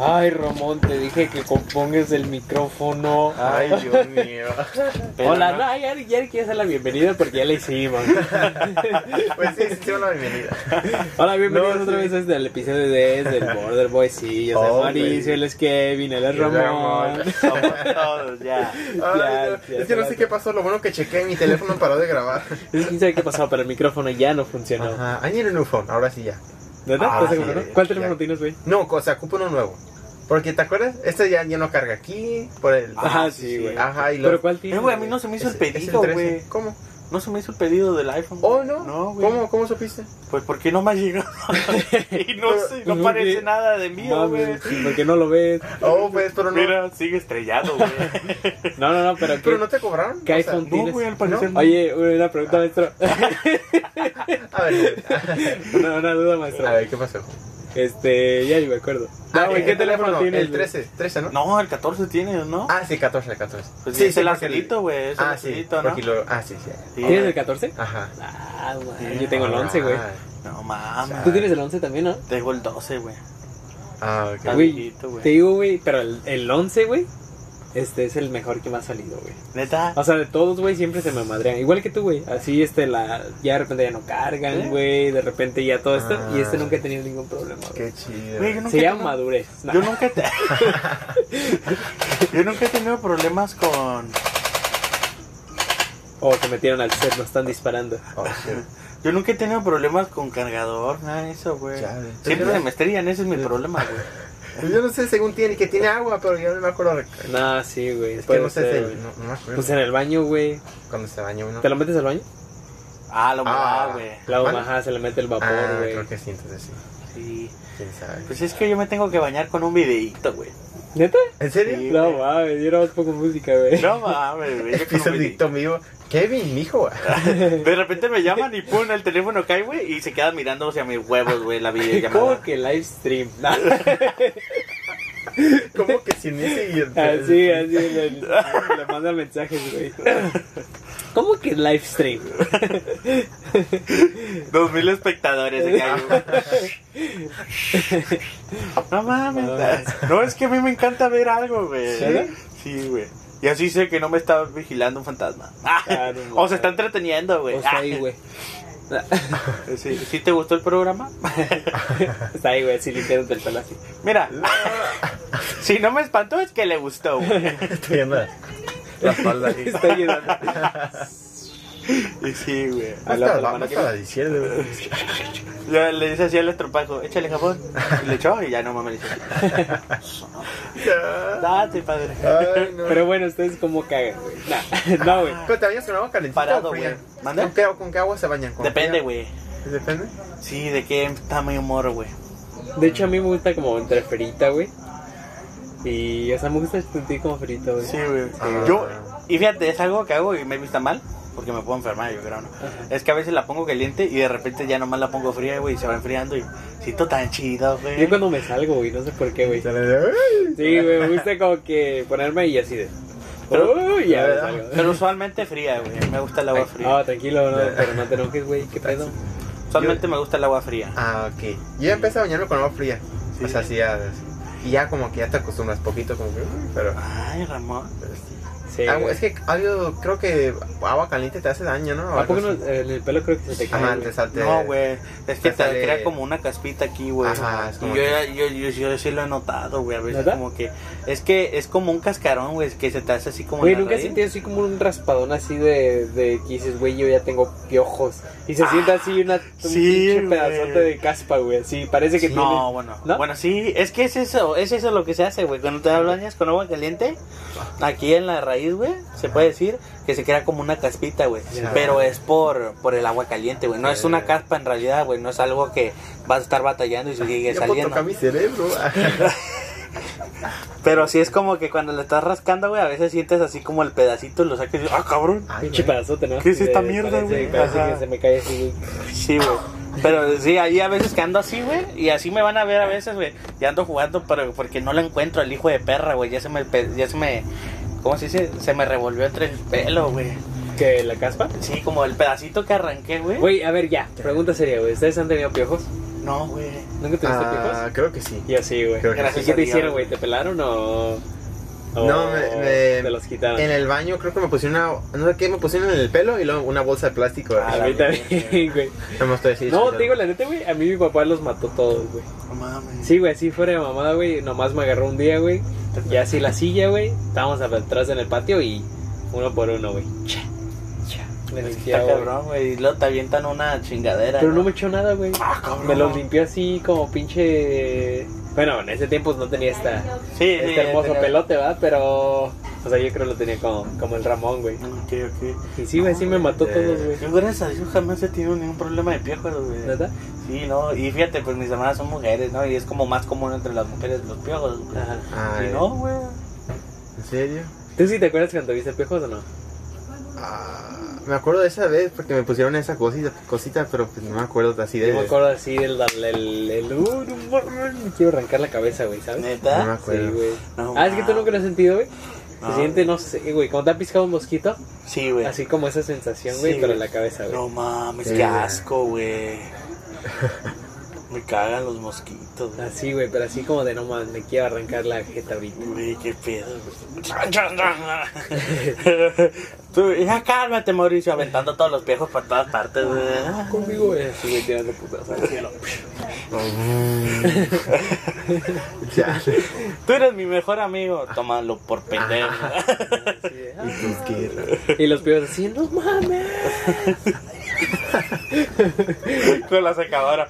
Ay, Ramón, te dije que compongas el micrófono. Ay, Dios mío. Pero Hola, no, ya, ya quiero hacer la bienvenida porque ya la hicimos. pues sí, sí, una bienvenida. Hola, bienvenidos otra vez a este el episodio de del Border Boy. Sí, yo soy oh, Mauricio, él es Kevin, él es Ramón. Somos todos, ya. es que no sé qué pasó, lo bueno que chequé, mi teléfono paró de grabar. Es que sabe qué pasó, pero el micrófono ya no funcionó. Ajá, ahí en el phone, ahora sí ya. ¿Verdad? Ah, ¿Cuál teléfono tienes, güey? No, o sea, ocupo uno nuevo. Porque, ¿te acuerdas? Este ya, ya no carga aquí, por el... Ajá, sí, güey. Ajá, y lo... ¿Pero cuál tiene? Eh, güey, a mí no se me hizo el pedido, güey. ¿Cómo? No se me hizo el pedido del iPhone. ¿Oh, no? No, güey. ¿Cómo, ¿Cómo supiste? Pues porque no me ha llegado. y no, sé, no parece nada de mío, güey. porque no lo ves. Oh, pues, pero no. Mira, sigue estrellado, güey. no, no, no, pero. ¿Pero no te cobraron? ¿Qué iPhone tienes? No, güey, al parecer. ¿No? Oye, una pregunta, maestro. a ver, una, una duda, maestro. A ver, ¿qué pasó? Este, ya ni me acuerdo. Ah, güey, ¿qué teléfono tiene? El 13, 13, ¿no? No, el 14 tiene, ¿no? Ah, sí, 14, el 14. Pues sí, es el acelito, güey. Es ah, el sí, ¿no? Lo... Ah, sí, sí. ¿Tienes el 14? Ajá. Ah, güey. Yo tengo el 11, güey. No mames. ¿Tú tienes el 11 también, no? Tengo el 12, güey. Ah, ok. Güey, te digo, güey, pero el, el 11, güey, este es el mejor que me ha salido, güey. ¿Neta? O sea, de todos, güey, siempre se me madrean. Igual que tú, güey. Así, este, la... Ya de repente ya no cargan, güey. De repente ya todo esto. y este nunca he tenido ningún problema, Qué chido. se llama madurez. Yo nunca te... yo nunca he tenido problemas con... O oh, se metieron al set, nos están disparando. Oh, Yo nunca he tenido problemas con cargador, nada de eso, güey. Siempre se me estrellan, ese es mi problema, güey. Pues yo no sé, según tiene, que tiene agua, pero yo no me acuerdo. Nah, sí, güey. Es que no sé, no, me acuerdo. Pues en el baño, güey. Cuando se baña uno. ¿Te lo metes al baño? Ah, la humedad, güey. la humedad, se le mete el vapor, ah, güey. creo que sí, entonces sí. Sí. ¿Quién sabe? Pues es que yo me tengo que bañar con un videíto, güey. ¿Neta? ¿En serio? Sí, no mames, yo no pongo música, güey. No mames, güey. Episodito mío. Kevin, mijo. De repente me llaman y pum, el teléfono cae, güey, y se queda mirando hacia mis huevos, güey, la videollamada. ¿Cómo que live stream? ¿Cómo que sin ese Así, así, le, le manda mensajes, güey. ¿Cómo que live stream? Dos mil espectadores de No mames. No, es que a mí me encanta ver algo, güey. ¿Sí? güey. Y así sé que no me está vigilando un fantasma. o se está entreteniendo, güey. está ahí, güey. ¿Sí, te gustó el programa? Está ahí, güey, si limpiando el pelo así. Mira, si no me espantó es que le gustó, güey. Estoy llenando la espalda ahí. Está llenando. Sí, güey. A la, diciendo, Ya le dice así al estropajo, échale jabón. Y le echó y ya no mames. Date, padre. Pero bueno, ustedes como cagan, güey. No, güey. Pero te bañas con agua calentita Parado, güey. ¿Con qué, ¿Con qué agua se bañan? Depende, güey. ¿Depende? Sí, de qué tamaño moro, güey. De hecho, a mí me gusta como entre ferita, güey. Y, o sea, me gusta sentir como ferita, güey. Sí, güey. Yo, y fíjate, es algo que hago y me he visto mal porque me puedo enfermar, yo creo, ¿no? Es que a veces la pongo caliente y de repente ya nomás la pongo fría, güey, y se va enfriando y siento tan chido, güey. Yo cuando me salgo, güey, no sé por qué, güey. Sí, güey, me gusta como que ponerme y así de... Pero, ya pero usualmente fría, güey, me gusta el agua fría. Ah, tranquilo, no, pero no te enojes, güey, ¿qué pedo? Usualmente me gusta el agua fría. Ah, ok. Yo ya empecé a bañarme con agua fría. Sí. O sea, así ya... Y ya como que ya te acostumbras poquito, como que... Pero... Ay, Ramón. Sí. Sí, ah, es que algo, creo que agua caliente te hace daño, ¿no? ¿A poco no, en el pelo creo que se te cae? Ajá, te salte, no, güey. Es que te, sale... crea como una caspita aquí, güey. Ajá, es como y yo, yo, yo, yo, sí lo he notado, güey. A veces ¿verdad? como que. Es que es como un cascarón, güey. Que se te hace así como. Güey, nunca sentí así como un raspadón así de, de que dices, güey, yo ya tengo piojos. Y se ah, siente así una, un sí, pinche pedazote de caspa, güey. Así, parece que sí, tiene. No, bueno. ¿no? Bueno, sí. Es que es eso. Es eso lo que se hace, güey. Cuando te bañas con agua caliente, aquí en la raíz, güey, se puede decir que se crea como una caspita, güey. Pero es por, por el agua caliente, güey. No es una caspa en realidad, güey. No es algo que vas a estar batallando y sigue saliendo. tocar mi cerebro. Pero sí es como que cuando le estás rascando, güey, a veces sientes así como el pedacito y lo saques y ah, cabrón. Pinche pedazote, ¿no? ¿Qué es esta mierda, güey? Parece que se me cae así, güey. Sí, güey. Pero sí, ahí a veces que ando así, güey. Y así me van a ver a veces, güey. Y ando jugando pero porque no lo encuentro el hijo de perra, güey. Ya se me, ya se me ¿Cómo se dice? Se me revolvió entre el pelo, güey. ¿Que la caspa? Sí, como el pedacito que arranqué, güey. Güey, a ver, ya. Pregunta seria, güey. ¿Ustedes han tenido piojos? No, güey. ¿Nunca tuviste Ah, piojos? creo que sí. Yo sí, güey. Creo que sí. ¿Y qué te Gracias hicieron, güey? ¿Te pelaron o...? No, me- me- Te los quitaron. En el baño creo que me pusieron una... No sé qué, me pusieron en el pelo y luego una bolsa de plástico. Ah, A mí también, güey. No me estoy diciendo. No, te digo la neta, güey. A mí mi papá los mató todos, güey. No mames. Sí, güey, así fuera de mamada, güey. Nomás me agarró un día, güey. Y así la silla, güey. Estábamos atrás en el patio y uno por uno, güey. Cha, cha. Está limpiaba, cabrón, güey. Y luego te avientan una chingadera. Pero no me echó nada, güey. Ah, cabrón. Me los limpió así como pinche. Bueno, en ese tiempo no tenía esta, Sí, este sí, hermoso tenía- pelote, ¿verdad? Pero. O sea, yo creo que lo tenía como, como el Ramón, güey. Ok, ok. Y sí, güey, sí me mató Eh, todos, güey. Yo, gracias a Dios, jamás he tenido ningún problema de piojos, güey. ¿Neta? Sí, no. Y fíjate, pues mis hermanas son mujeres, ¿no? Y es como más común entre las mujeres los piojos. güey. Ajá. Ay, Y no, güey. ¿En serio? ¿Tú sí te acuerdas cuando viste piojos o no? Ah, me acuerdo de esa vez porque me pusieron esa cosita, cosita pero pues no me acuerdo así de... Yo me acuerdo así del. del, el el- uh, me quiero arrancar la cabeza, güey, ¿sabes? No me ¿Neta? acuerdo. Sí, güey. No, ah, es que tú nunca lo has sentido, güey. Se No. siente, no sé, güey, cuando te ha piscado un mosquito, Sí, güey. así como esa sensación, güey, Sí, pero en la cabeza, güey. No mames, Sí, qué asco, güey. Me cagan los mosquitos, güey. Así, güey, pero así como de no mames, me quiero arrancar la jeta ahorita. Güey, qué pedo, güey. Tú, ya cálmate, Mauricio, aventando todos los piojos por todas partes, güey. Conmigo, güey, tirando putas al cielo. Ya. Tú eres mi mejor amigo. Tómalo por pendejo. ¿Y ah. Los pibos así, no mames, Con la secadora.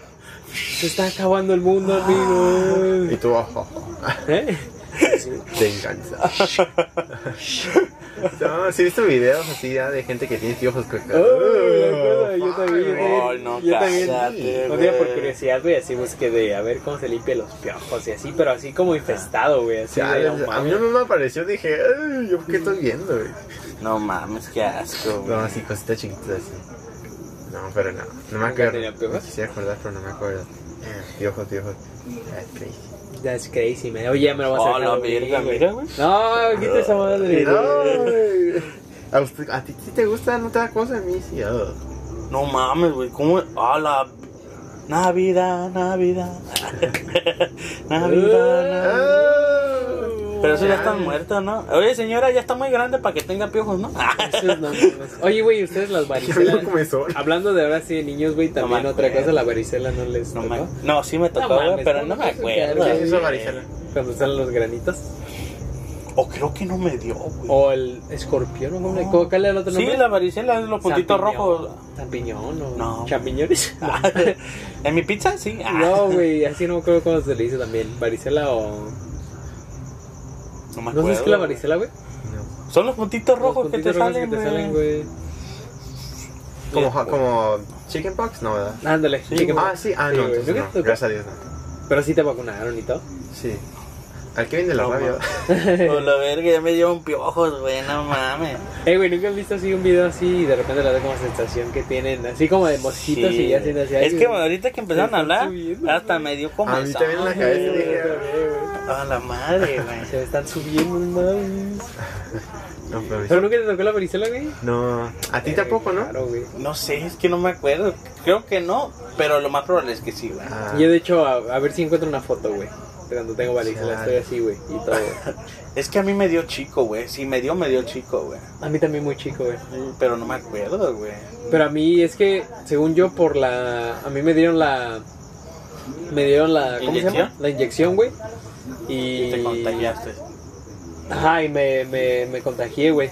se está acabando el mundo, amigos. Y tú, ojo. ¿Eh? Venganza. No, sí he visto videos así ya de gente que tiene piojos. que- Oh, me acuerdo, yo también, Ay, güey. no, yo también. cállate, Un día por curiosidad, güey, así busqué de a ver cómo se limpia los piojos y así, pero así como infestado, güey, así Ya, de, no a mí mames. no me apareció, dije, "Ay, ¿yo qué estoy viendo? güey?" No mames, qué asco, güey. No, así cositas chiquitas así. No, pero no, no me ¿Nunca acuerdo. tenía piojos? Me quisiera acordar, pero no me acuerdo. Eh, Piojos, piojos. That's crazy. That's crazy, man. Oye, ya me lo vas a Oh, hacer. la verga, güey. mira, güey. No, quita esa madre. No, güey. ¿A, usted- ¿A ti sí te gusta? ¿No te da cosa? A mí sí. oh. No mames, güey. ¿Cómo? ¡Ah, la. Navidad, Navidad. Navidad, Navidad. Ah. Pero eso ya Ya. están muertos, ¿no? Oye, señora, ya está muy grande para que tenga piojos, ¿no? Oye, güey, ustedes las varicelas. Hablando de ahora sí de niños, güey, también otra cosa, la varicela no les No, tocó. no sí me tocó, güey, pero ¿cómo no me acuerdo. ¿Qué es varicela? Cuando salen los granitos. O creo que no me dio, güey. O el escorpión, ¿no? No. ¿Cómo el otro Sí, nombre? la varicela es los puntitos rojos. Champiñón o No. champiñones. en mi pizza, sí. Ah. no, güey, así no acuerdo cómo se le dice también. Varicela o. No me ¿No acuerdo. qué es la varicela, güey? No. Son los puntitos rojos Los que te puntitos rojos salen, que te salen, güey. Como, Mira, como chickenpox, no, ¿verdad? Ándale, Sí, chicken Ah, pox. sí, ah, Sí, no, entonces ¿Nunca no. Gracias a Dios, no. Pero sí te vacunaron y todo. Sí. Al que viene la No, rabia. Por la verga, ya me llevan piojos, güey, no mames. Eh, güey, ¿nunca has visto así un video así y de repente le da como sensación que tienen, así como de mosquitos Sí. y ya sin así? Es que ahorita que empezaron a hablar, subiendo, hasta güey. me dio A como mí también en la cabeza dije, A la madre, güey. Se me están subiendo, mames. No, pero ¿Pero nunca te tocó la varicela, güey? No, a ti tampoco, ¿no? Claro, güey. No sé, es que no me acuerdo. Creo que no, pero lo más probable es que sí, güey. Ah, Yo, de hecho, a, a ver si encuentro una foto, güey. Cuando tengo Chale. estoy así, güey. Y todo. Es que a mí me dio chico, güey. Si me dio, me dio chico, güey. A mí también muy chico, güey. Pero no me acuerdo, güey. Pero a mí es que, según yo, por la. A mí me dieron la. Me dieron la. ¿Cómo se llama? ¿Inyección? La inyección, güey. Y. Y te contagiaste. Ajá, y me, me, me contagié, güey.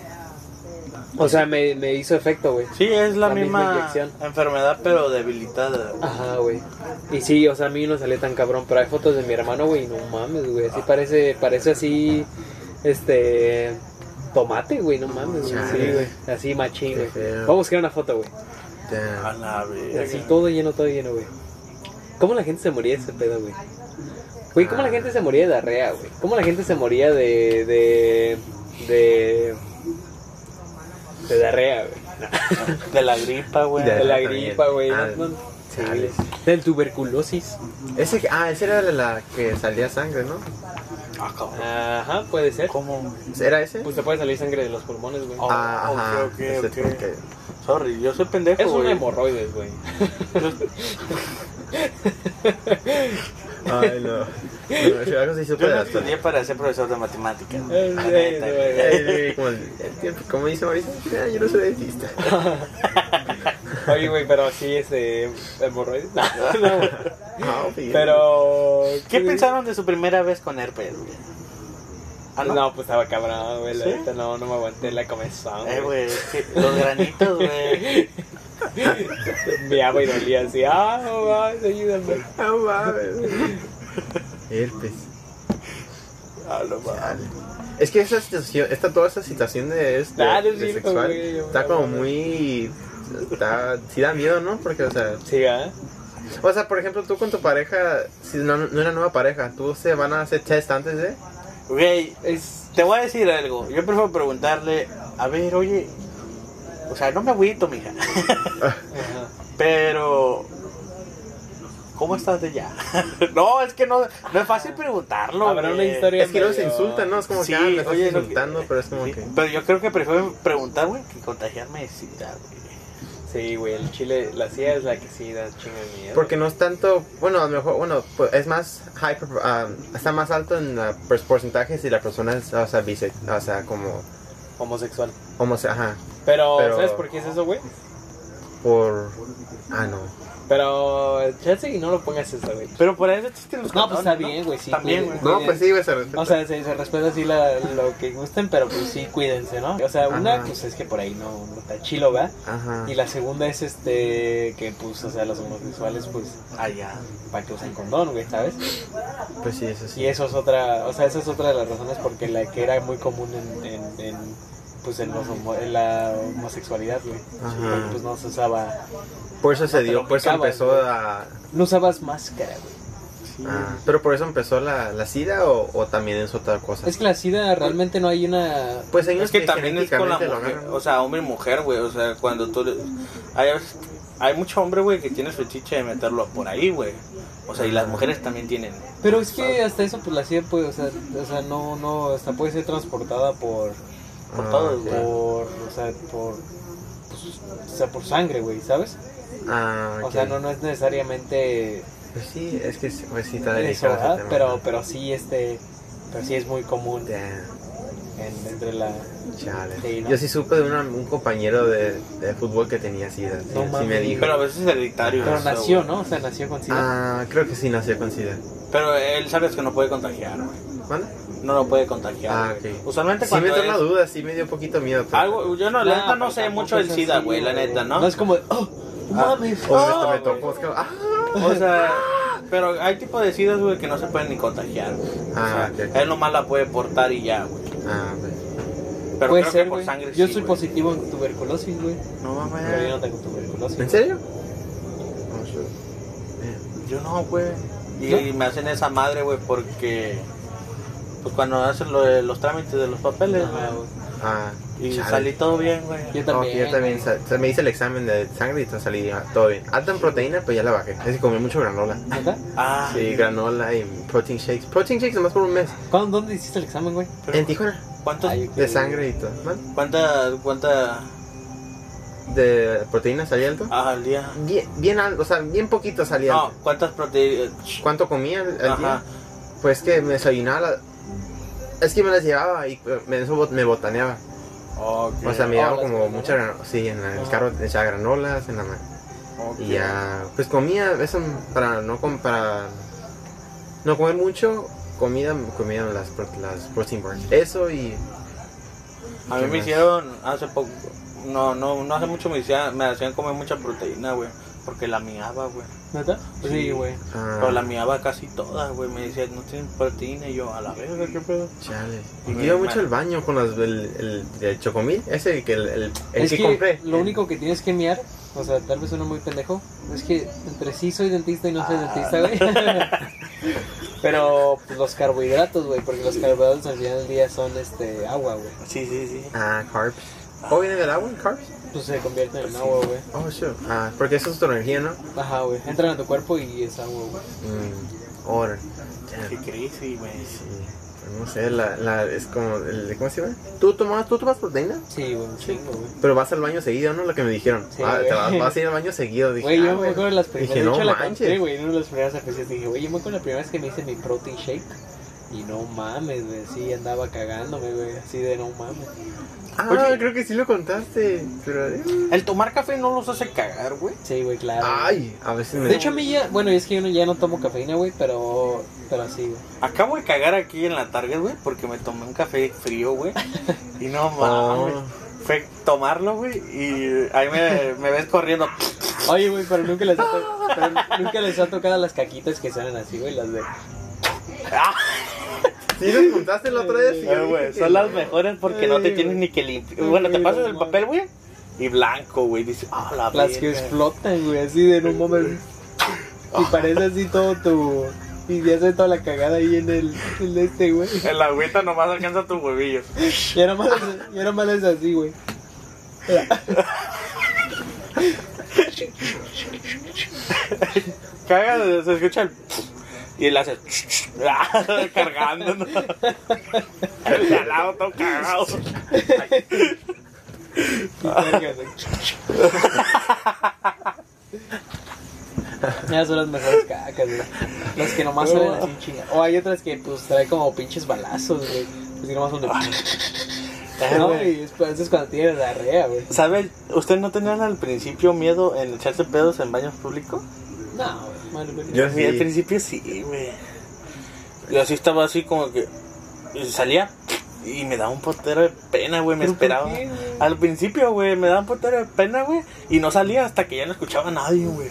O sea, me, me hizo efecto, güey. Sí, es la, La misma misma, inyección. enfermedad, pero debilitada. Ajá, güey. Y sí, o sea, a mí no salió tan cabrón, pero hay fotos de mi hermano, güey, no mames, güey. Así parece, parece así, este, tomate, güey, no mames, güey. Sí, güey. Así machín, güey. Voy a buscar una foto, güey. damn. A la verga. Así todo lleno, todo lleno, güey. ¿Cómo la gente se moría de ese pedo, güey? Güey, ¿cómo la gente se moría de diarrea, güey? ¿Cómo la gente se moría de, de, de, de diarrea, güey? De la gripa, güey. De- De la gripa, güey. Ah, no- no- sí. Del tuberculosis. Ese, que- ah, ese era de la que salía sangre, ¿no? Ah, cabrón. Ajá, puede ser. ¿Cómo? ¿Era ese? Pues te puede salir sangre de los pulmones, güey. Oh, ah, ajá. ok, ok, ese ok. porque- Sorry, yo soy pendejo, es un güey. hemorroides, güey. Ay, no. no si algo se hizo Yo no estudié para ser profesor de matemáticas. Neta. Ay, como, como dice Mauricio, "Ah, yo no soy dentista. Oye, güey, pero sí, este. Hemorroides. No, no, güey. No, fíjate. Pero. ¿Qué pensaron de su primera vez con herpes, güey? Ah, no? pues estaba cabrón, güey. La ¿Sí? neta, no, no me aguanté la comezón. Eh, güey, los granitos, güey. Mi agua y dolía así. Ah, no mames, ayúdame. No mames. Herpes. Ah, no mames. Es que esa situación, esta, toda esa situación de, este, Ah, es de cierto, sexual güey, yo- está como muy... Está, sí da miedo, ¿no? Porque, o sea, Sí, ¿ah? o sea, por ejemplo, tú con tu pareja, si no, no era nueva pareja, ¿tú se van a hacer test antes de? Güey, Es. te voy a decir algo. Yo prefiero preguntarle, a ver, oye, o sea, no me agüito, mija. Ajá. Pero, ¿cómo estás de ya? no, es que no, no es fácil preguntarlo. Habrá una güey. historia Es que luego se insultan, ¿no? Es como Sí, que, ah, me estás oye, que- insultando, pero es como Sí, que... Pero yo creo que prefiero preguntar, güey, que contagiarme de sida, güey. Sí, güey, el chile, la CIA es la que sí da chingo de miedo. Porque no es tanto, bueno, a lo mejor, bueno, pues, es más high, pro- ah, está más alto en la por- porcentaje si la persona es, o sea, bise, o sea, como, Homosexual. homo, ajá, Pero, Pero- ¿sabes por qué es eso, güey? por, ah, no, Pero, chance y no lo pongas eso, güey. Pero por eso existen los No, pues está bien, güey, sí. También, güey. no, pues sí, güey, se respeta. O sea, se, se respeta así la- lo que gusten, pero pues sí, cuídense, ¿no? O sea, una, Ajá. pues es que por ahí no, no está chilo, ¿verdad? ajá, Y la segunda es este, que pues, o sea, los homosexuales, pues, Allá. para que usen condón, güey, ¿sabes? pues sí, eso sí, Y eso es otra, o sea, esa es otra de las razones porque la que era muy común en, en, en, pues en, los homo- en la homosexualidad, güey. Ajá. Pues no se usaba, por eso se dio, por eso empezó a, no usabas máscara, güey. ah, pero por eso empezó la, la sida o, o también es otra cosa, Es que la SIDA realmente no hay una... pues hay Es que también es con la mujer, o sea, hombre y mujer, güey, o sea, cuando tú... le- Hay, hay mucho hombre, güey, que tiene fetiche de meterlo por ahí, güey. O sea, y las mujeres también tienen... Pero es que hasta eso, pues la SIDA puede, o sea, o sea no, no, hasta puede ser transportada por, por Ah, todo, güey. por, o sea, por, pues, o sea, por sangre, güey, ¿sabes? ah, O sea, no, no es necesariamente pues sí, es que sí, pues sí está. Pero, pero sí, este, pero sí es muy común en, entre la... Chale. Sí, ¿no? Yo sí supe de una- un compañero de, de fútbol que tenía SIDA. Sí, No sí me dijo. Pero a veces es hereditario. Pero eso, nació. ¿no? O sea, nació con SIDA. Ah, creo que sí nació con SIDA. Pero él sabes que no puede contagiar, güey. ¿Cuándo? No lo puede contagiar. Ah, güey. ok. Usualmente Sí cuando me entró es- la duda, sí me dio un poquito miedo. pero- Algo, yo no, la neta no pero sé mucho del SIDA, güey, la neta, ¿no? No es como, oh, Ah. mames. O Oh, me tocó, es ah, O sea, pero hay tipos de SIDA, güey, que no se pueden ni contagiar, güey. O Ah, sea, ok, ok. Él nomás la puede portar y ya, güey. ah, güey. Pero Puede creo ser, que por güey. sangre Yo sí, soy positivo en tuberculosis, güey. No Pero yo no mames. tengo tuberculosis. ¿En serio? Yo no, güey. Y ¿No? me hacen esa madre, güey, porque. Pues cuando hacen lo de los trámites de los papeles, Ajá, güey. Ah, Y chale. salí todo bien, güey. Yo también. yo también güey. sa- sa- me hice el examen de sangre y todo salí ah, todo bien. Alta en proteína, pues ya la bajé. Es que comí mucho granola. ¿Neta? Ah, Sí, granola y protein shakes. Protein shakes nomás por un mes. ¿Cuándo, ¿Dónde hiciste el examen, güey? pero En Tijuana. ¿Cuántos, Ay, De sangre y todo. ¿Vale? ¿Cuánta, cuánta De proteína salía alto. ah, al día? Bien, bien alto, o sea, bien poquito salía No, alto. ¿cuántas proteínas? ¿Cuánto comía al, al Ajá. día? Pues que me desayunaba. Es que me las llevaba y eh, me, eso me botaneaba. O sea, me Oh, llevaba las como mucha granola. Sí, en el Ajá. carro echaba granolas, en la ma- Ok. Y ya, pues comía, eso para no, com- para no comer mucho, comida, comía las, las protein bars. Eso y... A mí ¿Qué me más? hicieron hace poco, no, no, no hace mucho me hacían, me hacían comer mucha proteína, güey, porque la miaba, güey. ¿Neta? Sí, güey. ah, Pero la miaba casi toda, güey, me decían, no tienen proteína, y yo, a la verga, ¿qué pedo? Chale. Y Y me- iba mucho al baño con las, el, el, el chocomil, ese que el, el, el es que, que, compré. lo único que tienes que miar, o sea, tal vez suena muy pendejo, es que entre sí soy dentista y no soy Ah. dentista, güey. Pero pues, los carbohidratos, güey, porque los carbohidratos al final del día son este agua, güey. Sí, sí, sí. Ah, carbs. ¿O viene del agua, carbs? Pues se convierten en sí. agua, güey. Oh, sure. Ah, porque eso es tu energía, ¿no? Ajá, güey. Entran a tu cuerpo y es agua, güey. Mm, order. Qué crazy, güey. Sí. No sé, la, la, es como, el, ¿cómo se llama? ¿Tú tomas, tú tomas proteína? Sí, güey, un chingo, güey. Pero vas al baño seguido, ¿no? Lo que me dijeron. Sí, Ah, te vas, vas a ir al baño seguido. Dije, Güey, ah, yo me güey. acuerdo de las primeras. Dije, de hecho, no la manches. güey. En una de las primeras episodios dije, güey, yo me acuerdo la primera vez que me hice mi protein shake. Y no mames, güey. Sí, andaba cagándome, güey. Así de no mames. Ah, Oye. creo que sí lo contaste. Pero. eh, El tomar café no los hace cagar, güey. Sí, güey, claro. Ay, a veces me. De hecho, a mí ya. Bueno, es que yo ya no tomo cafeína, güey. Pero. Pero sí, güey. Acabo de cagar aquí en la Target, güey, porque me tomé un café frío, güey. Y no Oh. mames. Fue tomarlo, güey, y ahí me, me ves corriendo. Oye, güey, pero nunca les ha, to- pero nunca les ha tocado las caquitas que suenan así, güey. Las de. ¡Ah! Sí, lo contaste la otra vez. y yo Eh, güey, son las no. mejores porque no te Ay, tienes ni que limpiar. Ay, Bueno, te pasas el papel, güey, y blanco, güey. Dices, ah, la Las que explotan, güey. Así de no mames. Y parece así todo tu. Y ya hace toda la cagada ahí en el. En este, güey. En la agüita nomás alcanza tus huevillos. Y ahora más es, y ahora más es así, güey. Caga, se escucha el. Y él hace. Cargando, ¿no? El de al lado todo cagado. Esas son las mejores cacas, güey. Las que nomás salen así chinga. O hay otras que pues trae como pinches balazos, güey. Así nomás son de. No, güey. y es, eso es cuando tienes diarrea, güey. ¿Sabe? ¿Usted no tenían al principio miedo en echarse pedos en baños públicos? No. Yo mí al sí. principio sí, güey. Yo así estaba así como que. salía y me daba un potero de pena, güey. Me ¿Pero por esperaba. qué? Al principio, güey, me daba un potero de pena, güey. Y no salía hasta que ya no escuchaba a nadie, güey.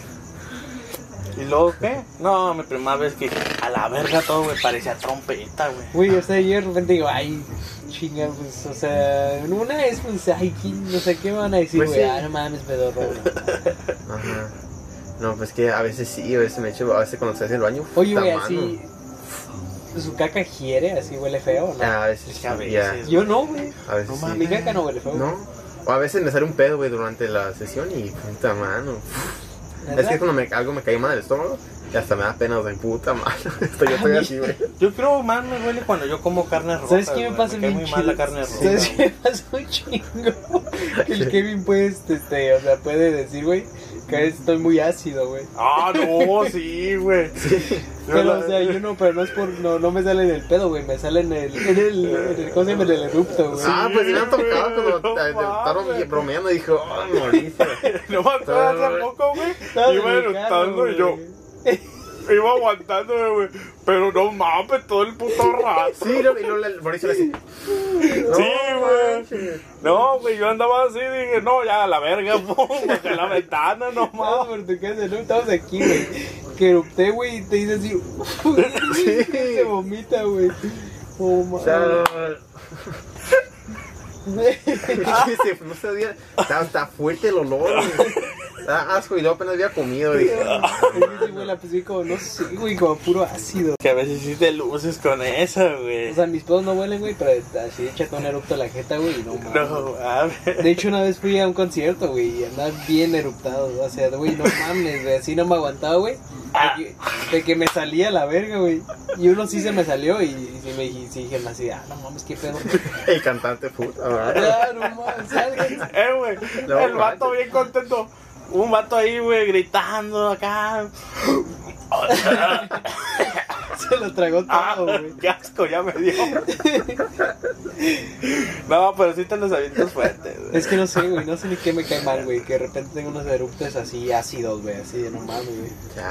¿Y luego qué? No, mi primera vez que a la verga todo, güey, parecía trompeta, güey. Güey, o sea, yo de repente digo, ay, chinga, pues, o sea, en una vez, pues, ay, ¿quién- no sé qué me van a decir, Pues güey, sí. ah, no mames, pedorro, güey. Ajá. No, pues que a veces sí, a veces me echo, a veces cuando se hace el baño. Oye, güey, así, su caca hiere, así huele feo, ¿no? A veces, a sí. Yo no, güey. A veces No sí. Mi caca no huele feo. No. O a veces me sale un pedo, güey, durante la sesión y puta mano. ¿Verdad? Es que cuando me, algo me cae mal el estómago y hasta me da pena, o sea, puta mano. Estoy, yo estoy así, güey. Yo creo más me duele cuando yo como carne roja. ¿Sabes qué me pasa bien muy mal la carne roja. ¿Sabes qué me pasa un chingo? El Kevin, pues, este, o sea, puede decir, güey, que estoy muy ácido, güey. Ah, no, sí, güey. Yo Pero, la- o sea, yo no, pero no es por, no, no me sale en el pedo, güey, me sale en el, en el, en el, ¿cómo se llama? En el erupto, güey. Ah, pues sí me han tocado cuando estaban bromeando y dijo, ay, Mauricio. No me acuerdo hace poco, güey. Iba eructando y yo. Iba aguantándome, güey. Pero no mames, todo el puto rato. Sí, y luego y el Mauricio le dice, no, Sí, güey. No, güey, yo andaba así, dije, no, ya, a la verga, pum, bajé la ventana, no mames. por tu casa, ¿no? Estamos aquí, güey. Que erupté, güey, y te dice así. se vomita, güey. Oh, man. Chao. Dice, no se está, está fuerte el olor, güey. Da asco y luego apenas había comido, dije. Es que sí huele así como, no sé, güey, como puro ácido. Que a veces sí te luces con eso, güey. O sea, mis pedos no huelen, güey, pero así échate un erupto la jeta, güey, y no mames. No, a ver. De hecho, una vez fui a un concierto, güey, y andaba bien eruptado. O sea, güey, no mames, güey, así no me aguantaba, güey. De que, de que me salía la verga, güey. Y uno sí se me salió y, y me dije, sí, dijeron así, ah, no mames, qué pedo. El cantante puta, ¿verdad? Ah, no mames. Eh, güey, No, el vato bien contento. Un vato ahí, güey, gritando acá. Se lo tragó Ah, todo, güey. qué asco, ya me dio. No, pero sí te los avientas fuertes, güey. Es que no sé, güey, no sé ni qué me cae mal, güey. Que de repente tengo unos eruptos así ácidos, güey, así de no mames, güey.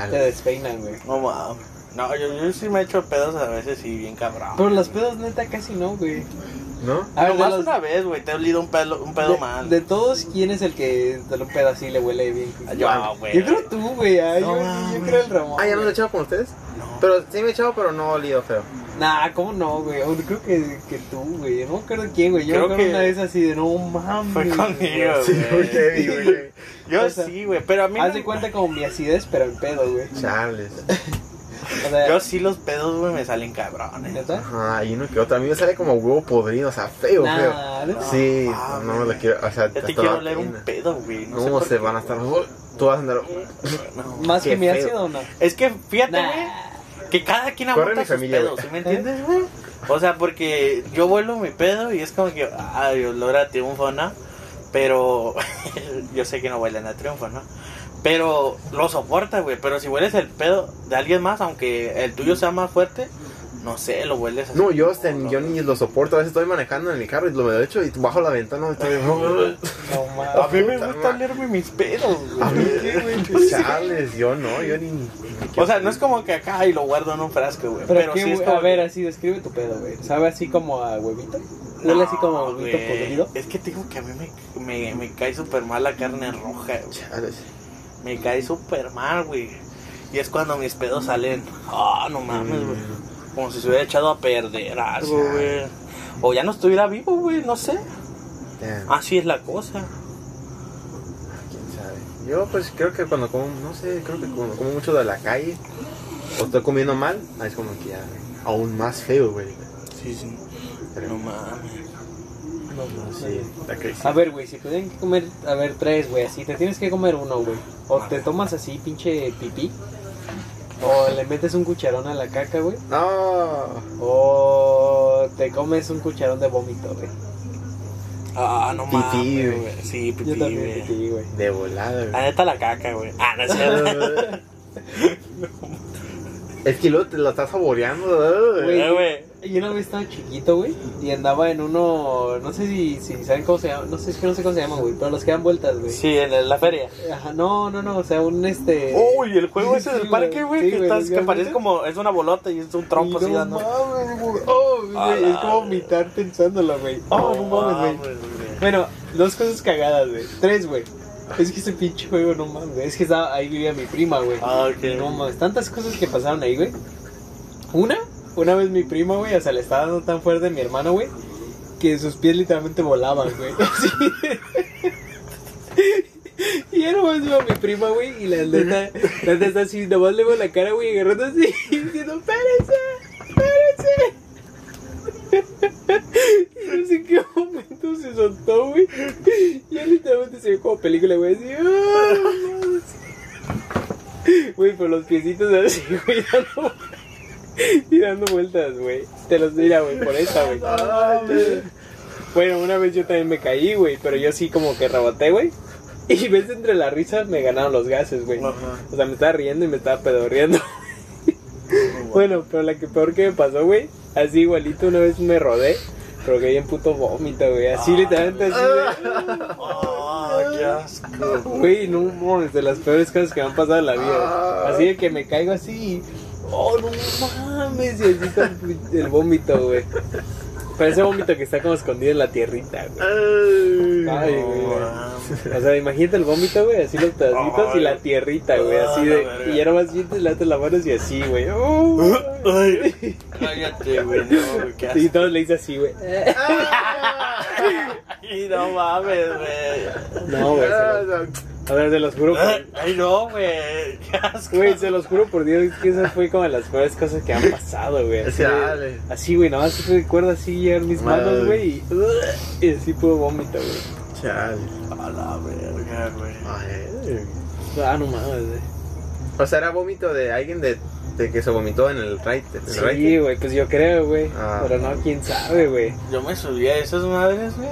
Te despeinan, güey. No mames. No, yo, yo sí me he hecho pedos a veces, sí, bien cabrón. Pero los pedos, neta, casi no, güey. ¿No? A ver, los- una vez, güey, te he olido un pedo, un pedo de- mal. de todos, ¿quién es el que te lo pedo así le huele bien? Yo, güey. Yo creo tú, güey. ay, No yo, creo el Ramón. Ah, ¿ya no lo he echado con ustedes? No. Pero sí me he echado, pero no he olido feo. Nah, ¿cómo no, güey? Yo creo que, que tú, güey. No me acuerdo quién, güey. Yo Creo me acuerdo que una vez así de no mames. Fue güey. conmigo, Sí, güey. heavy, güey. Yo O sea, sí, güey, pero a mí Haz no- de cuenta como mi acidez, pero el pedo, güey. Charles. O sea, Yo sí los pedos, güey, me salen cabrones. ¿neta? Ajá, y uno que otro. A mí me sale como huevo podrido, o sea, feo, Nah, feo. ¿neta? Sí, Ah, no me lo quiero, o sea, Ya te quiero oler un pedo, güey. No, No, sé se van a estar. güey. Tú vas a andar. No. ¿Más que mi ácido o no? Es que, fíjate, Nah. güey. que cada quien aguanta mi sus familia, pedos. ¿sí me entiendes, güey? O sea, porque yo vuelo mi pedo y es como que, ay, olor a triunfo, ¿no? Pero yo sé que no huelen a triunfo, ¿no? Pero lo soporta, güey. Pero si hueles el pedo de alguien más, aunque el tuyo sea más fuerte, no sé, lo hueles así. No, yo, hasta, yo ni lo soporto. A veces estoy manejando en mi carro y lo he hecho y bajo la ventana y estoy. No A mí me gusta olerme mis pedos, güey. A mí, Sí. chales, yo no, yo ni. O sea, no es como que acá y lo guardo en un frasco, güey. Pero, Pero, qué, sí es güey? como a ver, así describe tu pedo, güey. ¿Sabe así como a huevito? ¿Huele así como a huevito güey. podrido? Es que te digo que a mí me, me, me cae súper mal la carne roja, güey. Chales. Me cae súper mal, güey. Y es cuando mis pedos salen. Ah, no mames, güey. Como si se hubiera echado a perder algo, güey. O ya no estuviera vivo, güey, no sé. Damn. Así es la cosa. quién sabe. Yo, pues creo que cuando como, no sé, creo que cuando como mucho de la calle o estoy comiendo mal, es como que ya aún más feo, güey. Sí, sí. Pero, No mames. Sí, está crazy. A ver, güey, si tuvieran que comer, a ver, tres, güey, así te tienes que comer uno, güey. O te tomas así, pinche pipí. O le metes un cucharón a la caca, güey. No. O te comes un cucharón de vómito, güey. Ah, no Pipí, mames, güey. güey. Sí, pipí, Yo también güey. pipí, güey. De volada, La güey. neta la caca, güey. Ah, no es cierto. es que luego te lo estás saboreando. Güey. Eh, güey. Yo una vez estaba chiquito, güey, y andaba en uno, no sé si, si saben cómo se llama, no sé, es que no sé cómo se llama, güey, pero los que dan vueltas, güey. Sí, en la feria. Ajá, no, no, no, o sea, un este... Uy, el juego ese Sí, del parque, güey, sí, que, estás- que parece como, es una bolota y es un trompo Y así no dando. mames, güey. Oh, güey, es como vomitar pensándolo, güey. Oh, no mames, güey. Bueno, dos cosas cagadas, güey. Tres, güey. Es que ese pinche juego, no mames, güey. Es que estaba, ahí vivía mi prima, güey. Ah, ok. No mames, tantas cosas que pasaron ahí, güey. Una, una vez mi prima, güey, o sea, le estaba dando tan fuerte a mi hermano, güey, que sus pies literalmente volaban, güey. Así. Y ya nomás iba mi prima, güey, y la neta, la está así, nomás le veo la cara, güey, agarrando así, diciendo, espérense, espérense. Y no sé qué momento se soltó, güey. Ya literalmente se vio como película, güey, así, ¡ah! Güey, pero los piecitos así, güey, dando, y dando vueltas, güey. Te los dirá, güey, por esta, güey. Bueno, una vez yo también me caí, güey, pero yo sí como que reboté, güey. Y ves entre la risa me ganaron los gases, güey. O sea, me estaba riendo y me estaba pedorreando. bueno, pero la que peor que me pasó, güey, así igualito una vez me rodé, pero que en puto vómito, güey. Así literalmente así, güey. Ah. Güey, no mames, de las peores cosas que me han pasado en la vida. Así de que me caigo así Oh, no mames. Y así está el, vómito, güey. Pero ese vómito que está como escondido en la tierrita, güey. Ay, güey. O sea, imagínate el vómito, güey, así los pedacitos y la tierrita, güey, así de. Y ya nomás sientes, levantas las manos y así, güey. Oh. Ay, cállate, güey. No, Y todos le dicen así, güey. Ay, no mames, güey. No, güey. A ver, se los juro por. Ay, no, güey. Güey, se los juro por Dios que esa fue como de las peores cosas que han pasado, güey. Así, de- Chale. así, güey, nada más recuerdo así llegar mis Madre. manos, güey, y, y así pudo vómito, güey. Chale. A la verga, güey. Ay. Ah, no mames, güey. O sea, era vómito de alguien de, de que se vomitó en el right. Sí, güey, pues yo creo, güey. Ah. Pero no, quién sabe, güey. Yo me subí a esas madres, güey.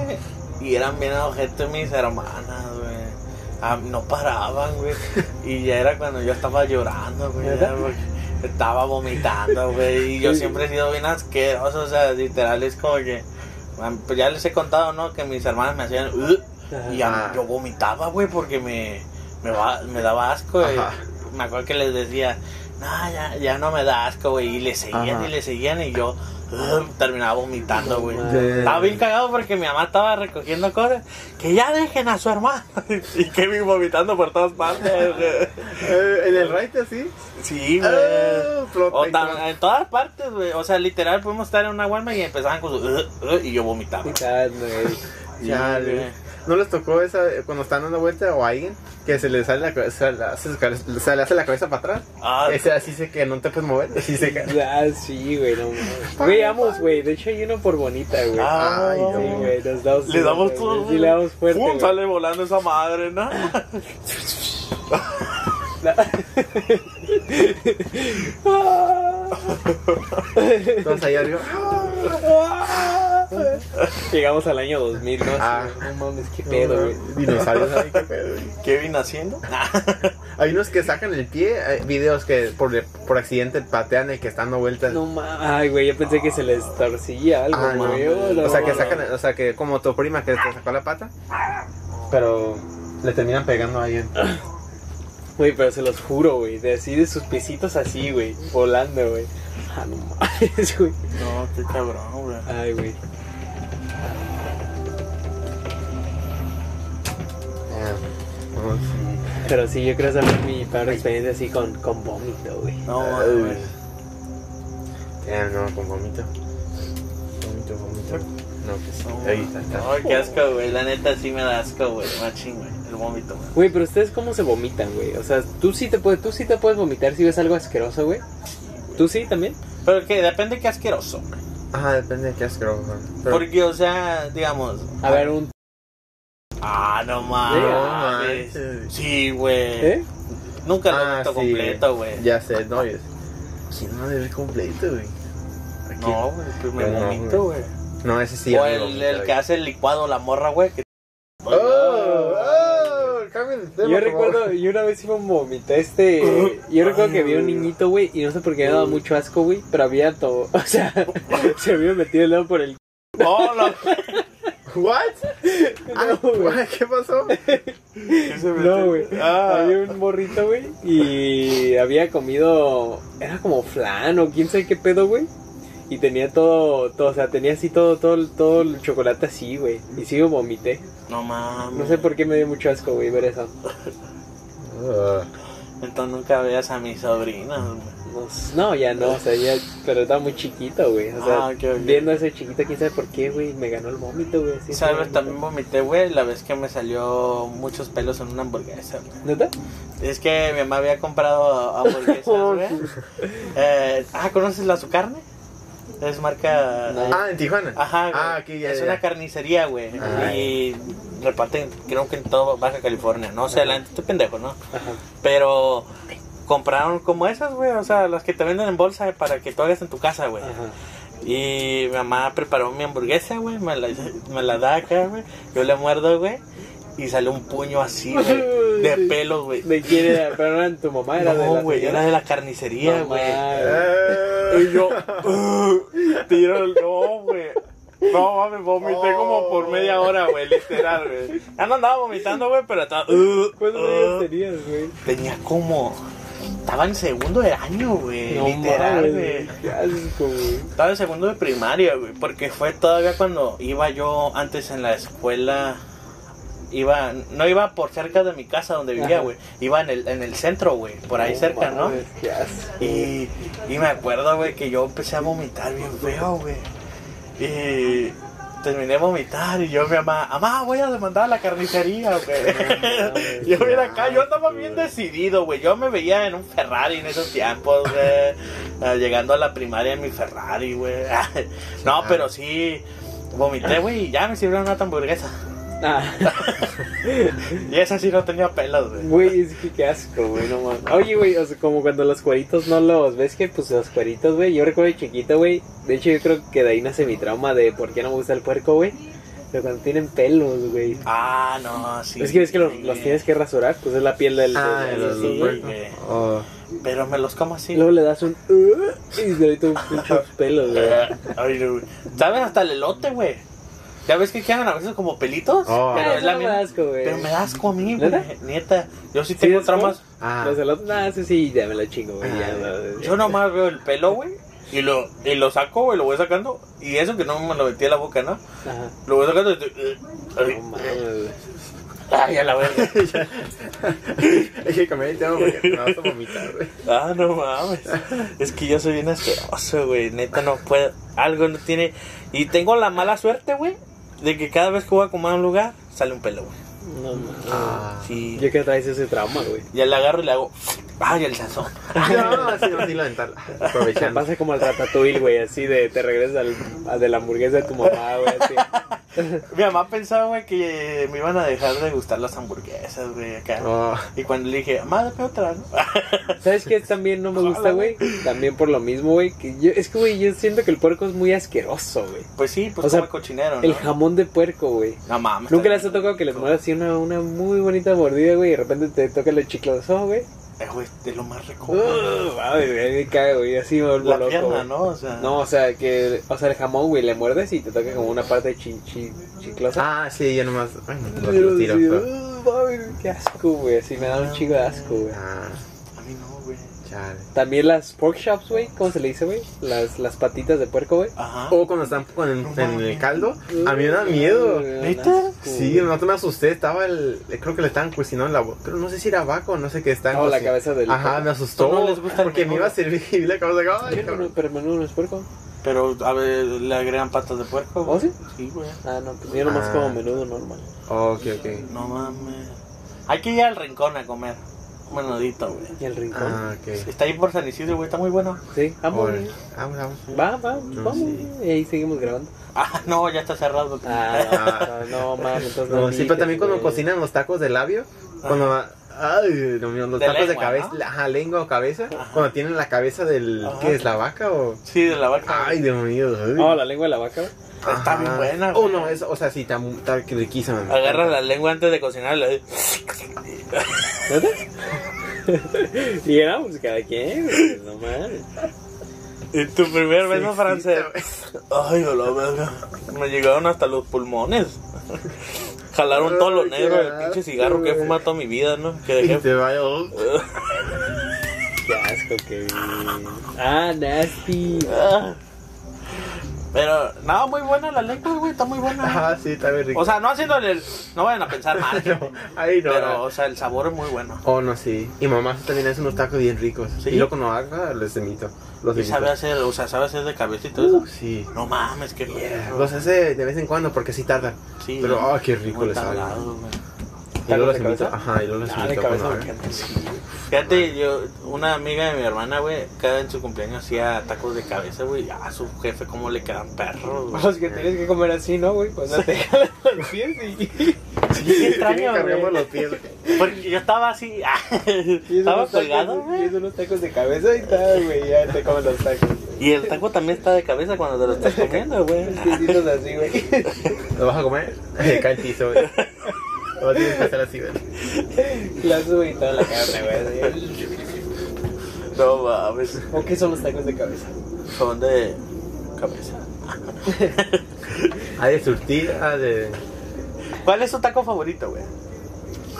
Y eran bien ojete mis hermanas, güey. Ah, no paraban, güey. Y ya era cuando yo estaba llorando, güey. Estaba vomitando, güey. Y yo siempre he sido bien asqueroso. O sea, literal es como que. Pues ya les he contado, ¿no? Que mis hermanas me hacían. Y ya yo vomitaba, güey, porque me, me, va- me daba asco. güey. Me acuerdo que les decía, no, ya, ya no me da asco, güey. Y le seguían Ajá. y le seguían y yo terminaba vomitando, güey. Estaba bien cagado porque mi mamá estaba recogiendo cosas. Que ya dejen a su hermano. y Kevin vomitando por todas partes, güey. Eh, en el right así. Sí, güey. Ah, flota O y tam- todo. en todas partes, güey. O sea, literal, podemos estar en una Walmart y empezaban con su. Y yo vomitaba. Güey. Sí, Chale. ¿No les tocó esa eh, cuando están dando vuelta o a alguien que se le sale la cabeza, se le hace, se le hace la cabeza para atrás? Ah, Ese así se que no te puedes mover, así se cae. Ah, sí, güey, no mames. Güey, vamos, güey. De hecho, hay uno por bonita, güey. Ah, Ay, Sí, no. güey, nos damos Le damos fuerte, todo. güey. Sí, le damos fuerte. Pum, güey. sale volando esa madre, ¿no? Todos ahí arriba. Llegamos al año 2000, ¿no? Así, Ah. no mames, qué pedo, güey. Dinosaurios, ay, qué pedo. güey. ¿Qué vine haciendo? Hay unos que sacan el pie, hay videos que por, por accidente patean el que está dando vueltas. No mames. Ay, güey, yo pensé que se les torcía algo, Ah, no, güey. Oh, no, o sea, que no. sacan, o sea, que como tu prima que te sacó la pata, pero le terminan pegando ahí. en- Güey, pero se los juro, güey. De así de sus piecitos así, güey. Volando, güey. Ah, no mames, güey. No, qué cabrón, güey. Ay, güey. Sí. Pero sí, yo creo saber mi peor experiencia así con, con vómito, güey. No, Ay. mames. Ah, no, con vómito. Vómito, vómito. No, pues No, ahí está, está. Ay, qué asco, güey. La neta sí me da asco, güey. Machín, güey. El vómito, güey. Güey, pero ustedes cómo se vomitan, güey. O sea, tú sí te puedes, tú sí te puedes vomitar si ves algo asqueroso, güey. ¿Tú sí también? Pero que depende qué asqueroso, güey. Ajá, depende de qué asqueroso. Pero- Porque, o sea, digamos. A ver, un. Ah, no No mames. Sí, güey. ¿Eh? Nunca lo he Ah, visto sí. completo, güey. Ya sé, no, es. ¿Quién no debe completo, güey? No, güey, me Pero no, vomito, güey. No, ese sí. o el, el que hace el licuado, la morra, güey. Que... ¡Oh! ¡Oh! Cambien de tema, Yo recuerdo, yo una vez iba a vomitar este. Yo recuerdo que vi un niñito, güey, y no sé por qué me daba mucho asco, güey, pero había todo. O sea, se había metido el dedo por el. No, no. ¿What? Ah, güey. ¿Qué pasó? No, güey. Ah. Había un morrito, güey, y había comido. Era como flan o quién sabe qué pedo, güey. Y tenía todo, todo, o sea, tenía así todo, todo, todo el chocolate así, güey. Y sí lo vomité. No mames. No sé por qué me dio mucho asco, güey, ver eso. Ah. Entonces nunca veas a mis sobrinas, güey. No, ya no, o sea, ya, pero estaba muy chiquito, güey. O sea, Ah, viendo a ese chiquito, quién sabe por qué, güey, me ganó el vómito, güey. ¿Sabes? También vomité, güey, la vez que me salió muchos pelos en una hamburguesa, güey. ¿Neta? Es que mi mamá había comprado hamburguesas, güey. Eh, ah, ¿conoces la su carne? Es marca... No. Ah, en Tijuana. Ajá, güey. Ah, aquí ya. es ya. una carnicería, güey. Ah. Y reparten, creo que en todo Baja California. No sé, la neta estoy pendejo, ¿no? Ajá. Pero compraron como esas, güey. O sea, las que te venden en bolsa para que tú hagas en tu casa, güey. Ajá. Y mi mamá preparó mi hamburguesa, güey. Me la, me la da acá, güey. Yo le muerdo, güey. Y sale un puño así, güey. De pelos, güey. ¿De quién era? ¿Pero no era tu mamá? ¿Era de No, la güey. señora? Era de la carnicería, No, güey. Y yo, tiro el no, güey. No mames, vomité como por media hora, güey, literal, güey. Ya no andaba vomitando, güey, pero estaba. "Ugh, ¿Cuántos ugh". años tenías, güey? Tenía como. Estaba en segundo de año, güey. literal. Qué asco, güey. Estaba en segundo de primaria, güey. Porque fue todavía cuando iba yo antes en la escuela. Iba, no iba por cerca de mi casa donde vivía, güey. Iba en el, en el centro, güey. Por ahí cerca, ¿no? Y, y me acuerdo, güey, que yo empecé a vomitar bien feo, güey. Y terminé de vomitar y yo mi mamá, mamá, voy a demandar a la carnicería, güey. yo mira acá, yo estaba bien decidido, güey. Yo me veía en un Ferrari en esos tiempos, güey. eh, llegando a la primaria en mi Ferrari, güey. no, pero sí, vomité, güey, y ya me sirvieron una hamburguesa. Ah, Y esa sí no tenía pelos, güey. güey, es que qué asco, güey, no mames. Oye, güey, o sea, como cuando los cueritos no los ves que, pues los cueritos, güey, yo recuerdo de chiquito, güey. De hecho, yo creo que de ahí nace mi trauma de por qué no me gusta el puerco, güey. Pero cuando tienen pelos, güey. Ah, no, sí. es que ves que los, tienes que rasurar, pues es la piel del. Ah, del- sí, güey. Oh. Pero me los como así. Y luego le das un. "Uh", y se le un pinches pelos, güey. Ay, no, güey. ¿Sabes? Hasta el elote, güey. ¿Ya ves que quedan a veces como pelitos? Oh. pero, Ah, es la no me misma- asco, güey. pero me da asco a mí, güey. ¿Neta? Yo sí ¿Sí tengo traumas. Ah. Los elotes, nada, eso sí, ya me lo chingo, güey. ya, Ah. no, Yo nomás veo el pelo, güey. Y lo, y lo saco, güey, lo voy sacando. Y eso que no me lo metí a la boca, ¿no? Ajá. Lo voy sacando y... Ay, No mames, güey. ay, a la verga. Hay que cambiar el tema porque me vas a vomitar, güey. Ah, no mames. Es que yo soy bien asqueroso, güey. Neta, no puedo. Algo no tiene. Y tengo la mala suerte, güey. De que cada vez que voy a comer a un lugar, sale un pelo, güey. No mames. Ah. Sí. Yo que traes ese trauma, güey. Ya le agarro y le hago. Ay, el sazón. No, sí, no, sí, lo dental. Se Aprovechando. pasa como al ratatouille, güey, así de te regresas al, al de la hamburguesa de tu mamá, güey, así. Mi mamá pensaba, güey, que me iban a dejar de gustar las hamburguesas, güey, acá. Oh, Y cuando le dije, madre, otra, ¿no? ¿Sabes qué también no me gusta, güey? También por lo mismo, güey, que yo, es que, güey, yo siento que el puerco es muy asqueroso, güey. Pues sí, pues O sea, como cochinero, ¿no? El jamón de puerco, güey. No mames. Nunca les ha tocado que les mueras así una, una muy bonita mordida, güey, y de repente te toca el chicloso, güey. bien. Eh, güey, de lo más rico. Uh, güey, me cago, güey, así me vuelvo la loco, pierna, güey. ¿no? O sea, No, o sea, que, o sea, el jamón, güey, le muerdes y te toca como una parte chi, chi- chiclosa. Ah, sí, yo nomás. Ay, no, lo tiro. sí, pero- uh, mami, qué asco, güey, así me da un chico de asco, güey. Ah, a mí no, güey. Chale. También las pork chops, güey, ¿cómo se le dice, güey? Las, las patitas de puerco, güey. Ajá. O cuando están con- en, en el caldo, a mí me da miedo. ¿Neta? Sí, no te me asusté, estaba el, creo que le estaban cocinando en la boca, pero no sé si era vaca o no sé qué estaban Oh, la cabeza del Ajá, me asustó, ¿No les gusta el porque me iba a servir y la cabeza, ay, Pero, pero menudo no es puerco. Pero, a ver, le agregan patas de puerco. ¿Oh, sí? Sí, güey. Ah, no, pues yo nomás Ah. como menudo normal. Ok, ok. No mames. Hay que ir al rincón a comer. Un menudito, güey. Y el rincón. Ah, ok. Está ahí por San Isidro, güey. Está muy bueno. Sí, vamos. Güey. Vamos, vamos. Va, va, vamos. sí. Y ahí seguimos grabando. Ah, no, ya está cerrado. Ah, no, no, mames, entonces No, no sí, pero también cuando cocinan los tacos de labio, cuando... Ay, Dios mío, los De tacos de cabeza, ¿no? la- ajá, lengua o cabeza, Ajá. cuando tienen la cabeza del... Ajá. ¿Qué es, la vaca o...? Sí, de la vaca. Ay, Dios mío. ay. Oh, la lengua de la vaca. Está bien buena, Oh, no, es, o sea, sí, está, está riquísima. Agarra la lengua antes de cocinarla. Y era, pues cada quien, güey, no mames. Y tu primer beso Sí, francés. Ay, a la verga. Me llegaron hasta los pulmones. Jalaron todo lo negro del pinche cigarro que he fumado toda mi vida, ¿no? Que Y dejé. te vaya... Qué asco que vi. Ah, nasty. Ah. Pero, no, muy buena la lengua, güey, está muy buena. Ajá, sí, está bien rico. O sea, no haciéndole el. No vayan a pensar mal. No, ahí no. Pero, o sea, el sabor es muy bueno. Oh, no, sí. Y mamá también hace unos tacos bien ricos. ¿Sí? Y luego cuando haga, les imito. Los Y sabe hacer, o sea, sabe hacer de cabeza y todo Uh, eso. sí. No mames, qué Yeah. Los hace de vez en cuando porque sí tardan. Sí, Pero, ¿no? oh, qué rico les sale. Y luego los ¿Tacos de invito. cabeza? Ajá, y luego los Ah, de invito. Fíjate, yo, una amiga de mi hermana, güey, cada en su cumpleaños hacía tacos de cabeza, güey. A su jefe, cómo le quedan perros, güey. Los que tienes que comer así, ¿no, güey? Cuando te jalan los pies y... Sí, qué extraño, güey. los pies. Porque yo estaba así, y estaba colgado, Y güey. es unos tacos de cabeza y tal, güey. Ya te comen los tacos. Y el taco también está de cabeza cuando te lo estás comiendo, güey. Así, güey. ¿Lo vas a comer? Cae el piso, güey. Lo tienes que hacer así, güey. La sube y toda la carne, güey. No mames, ¿O qué son los tacos de cabeza? son de cabeza. Hay de surtir, ah, de... ¿Cuál es tu taco favorito, güey?